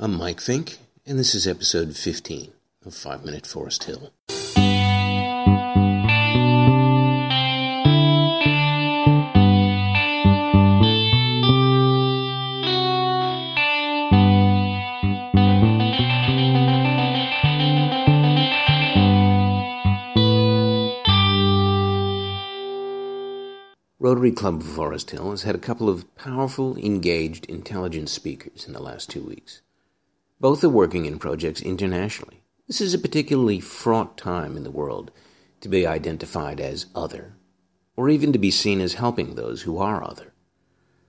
I'm Mike Finke, and this is episode 15 of 5 Minute Forest Hill. Rotary Club of Forest Hill has had a couple of powerful, engaged, intelligent speakers in the last two weeks. Both are working in projects internationally. This is a particularly fraught time in the world to be identified as other, or even to be seen as helping those who are other.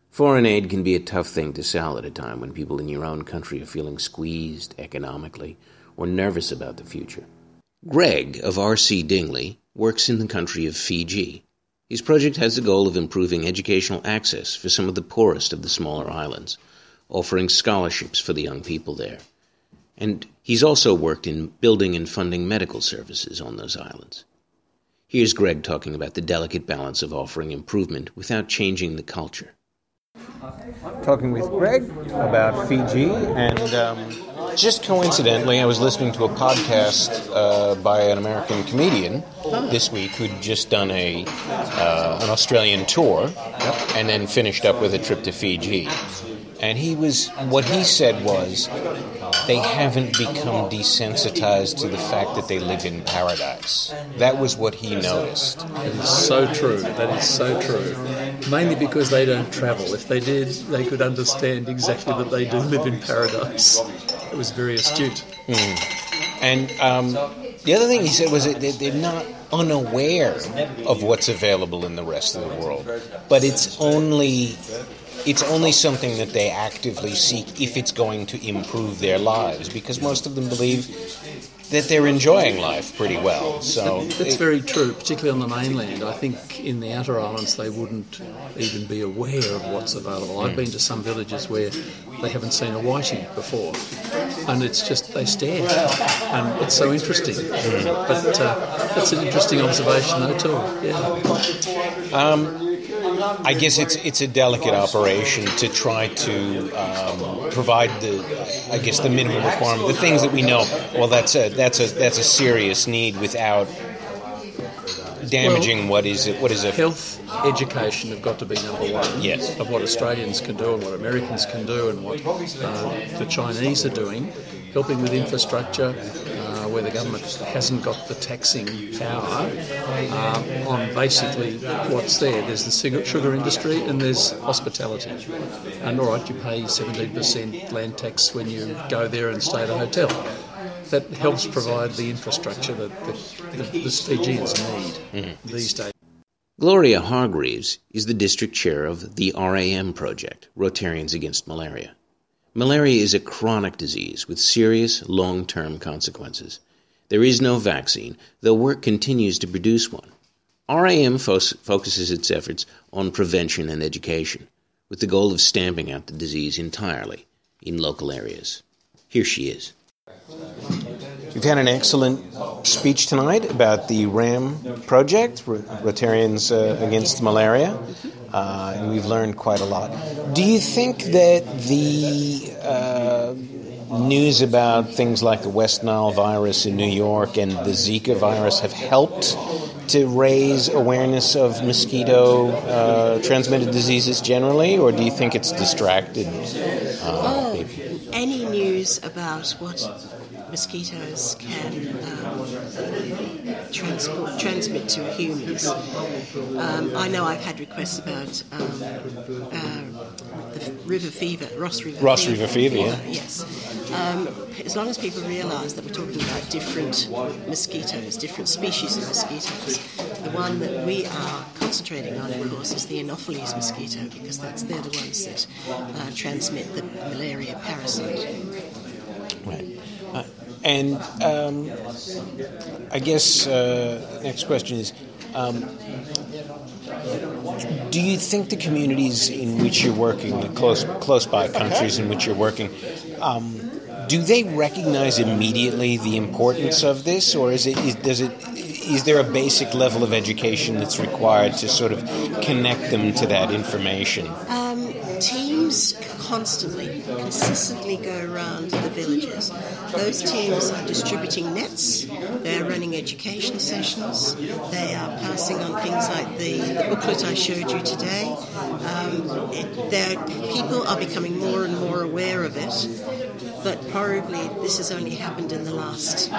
Foreign aid can be a tough thing to sell at a time when people in your own country are feeling squeezed economically or nervous about the future. Greg of R.C. Dingley works in the country of Fiji. His project has the goal of improving educational access for some of the poorest of the smaller islands offering scholarships for the young people there. And he's also worked in building and funding medical services on those islands. Here's Greg talking about the delicate balance of offering improvement without changing the culture. Talking with Greg about Fiji, and um, just coincidentally, I was listening to a podcast uh, by an American comedian this week who'd just done a uh, an Australian tour, yep. and then finished up with a trip to Fiji. And he was, what he said was, they haven't become desensitized to the fact that they live in paradise. That was what he noticed. That is so true. That is so true. Mainly because they don't travel. If they did, they could understand exactly that they do live in paradise. It was very astute. Mm. And um, the other thing he said was that they're not unaware of what's available in the rest of the world, but it's only it's only something that they actively seek if it's going to improve their lives because most of them believe that they're enjoying life pretty well. So that's it, very true, particularly on the mainland. I think in the outer islands they wouldn't even be aware of what's available. I've mm. been to some villages where they haven't seen a whiting before, and it's just they stare, and it's so interesting. Mm. But uh, that's an interesting observation, though, too. Yeah. Um, I guess it's it's a delicate operation to try to um, provide the, I guess the minimum requirement, the things that we know. Well, that's a that's a that's a serious need without damaging well, what is it? What is it? Health education have got to be number one. Yes. Of what Australians can do and what Americans can do and what uh, the Chinese are doing, helping with infrastructure, where the government hasn't got the taxing power uh, on basically what's there. There's the sugar industry and there's hospitality. And all right, you pay 17% land tax when you go there and stay at a hotel. That helps provide the infrastructure that the, the, the Fijians need mm-hmm. these days. Gloria Hargreaves is the district chair of the RAM project, Rotarians Against Malaria. Malaria is a chronic disease with serious long term consequences. There is no vaccine, though work continues to produce one. RAM fo- focuses its efforts on prevention and education, with the goal of stamping out the disease entirely in local areas. Here she is. You've had an excellent speech tonight about the RAM project, Rotarians uh, Against Malaria, uh, and we've learned quite a lot. Do you think that the uh, news about things like the West Nile virus in New York and the Zika virus have helped to raise awareness of mosquito uh, transmitted diseases generally, or do you think it's distracted? Uh, oh, any news about what mosquitoes can um, transport, transmit to humans. Um, I know I've had requests about um, uh, the river fever, Ross River Ross fever. River fever, yeah. yes. Um, as long as people realise that we're talking about different mosquitoes, different species of mosquitoes, the one that we are concentrating on, of course, is the Anopheles mosquito because that's they're the ones that uh, transmit the malaria parasite. Uh, and um, I guess uh, next question is. Um, do you think the communities in which you're working, the close close by countries in which you're working, um, do they recognize immediately the importance of this, or is it is, does it is there a basic level of education that's required to sort of connect them to that information? Um, teams constantly, consistently go around the villages. Those teams are distributing nets, they're running education sessions, they are passing on things like the, the booklet I showed you today. Um, it, people are becoming more and more aware of it, but probably this has only happened in the last,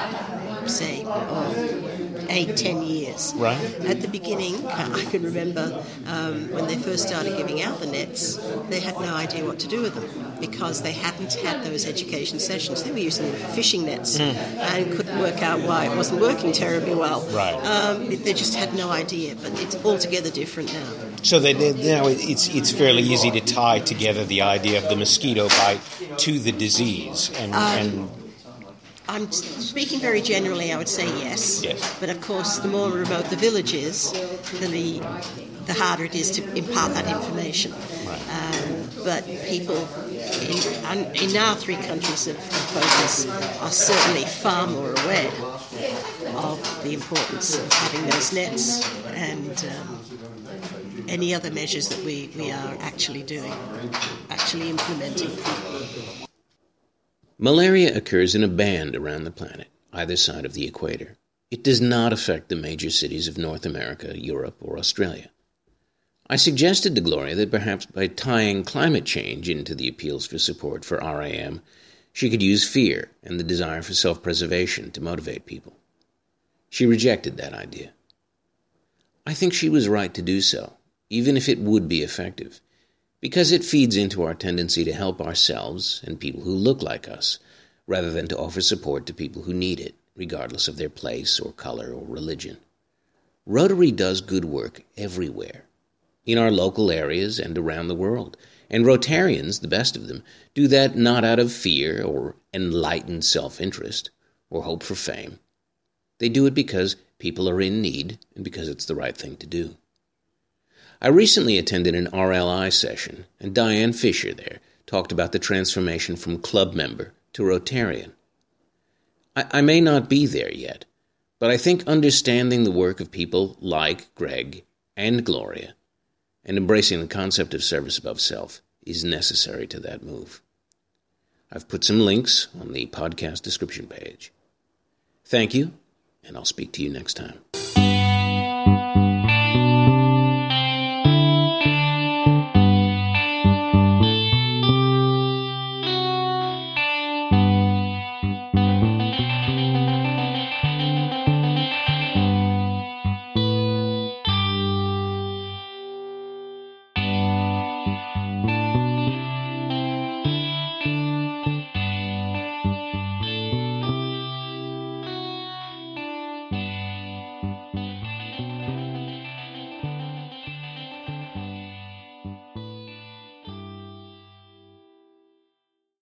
say, oh, eight, ten years. Right. At the beginning, I can remember um, when they first started giving out the nets, they had no idea what to do with them because they hadn't had those education sessions. They were using them for fishing nets mm. and couldn't work out why it wasn't working terribly well. Right. Um, they just had no idea, but it's altogether different now. So they, they, now it's it's fairly easy to tie together the idea of the mosquito bite to the disease and, um, and I'm speaking very generally. I would say yes. Yes. But of course, the more remote the village is, the the harder it is to impart that information. Right. Um, but people in, in our three countries of, of focus are certainly far more aware of the importance of having those nets and um, any other measures that we, we are actually doing, actually implementing. Malaria occurs in a band around the planet, either side of the equator. It does not affect the major cities of North America, Europe, or Australia. I suggested to Gloria that perhaps by tying climate change into the appeals for support for RAM, she could use fear and the desire for self preservation to motivate people. She rejected that idea. I think she was right to do so, even if it would be effective because it feeds into our tendency to help ourselves and people who look like us, rather than to offer support to people who need it, regardless of their place or color or religion. Rotary does good work everywhere, in our local areas and around the world. And Rotarians, the best of them, do that not out of fear or enlightened self interest or hope for fame. They do it because people are in need and because it's the right thing to do. I recently attended an RLI session, and Diane Fisher there talked about the transformation from club member to Rotarian. I, I may not be there yet, but I think understanding the work of people like Greg and Gloria and embracing the concept of service above self is necessary to that move. I've put some links on the podcast description page. Thank you, and I'll speak to you next time.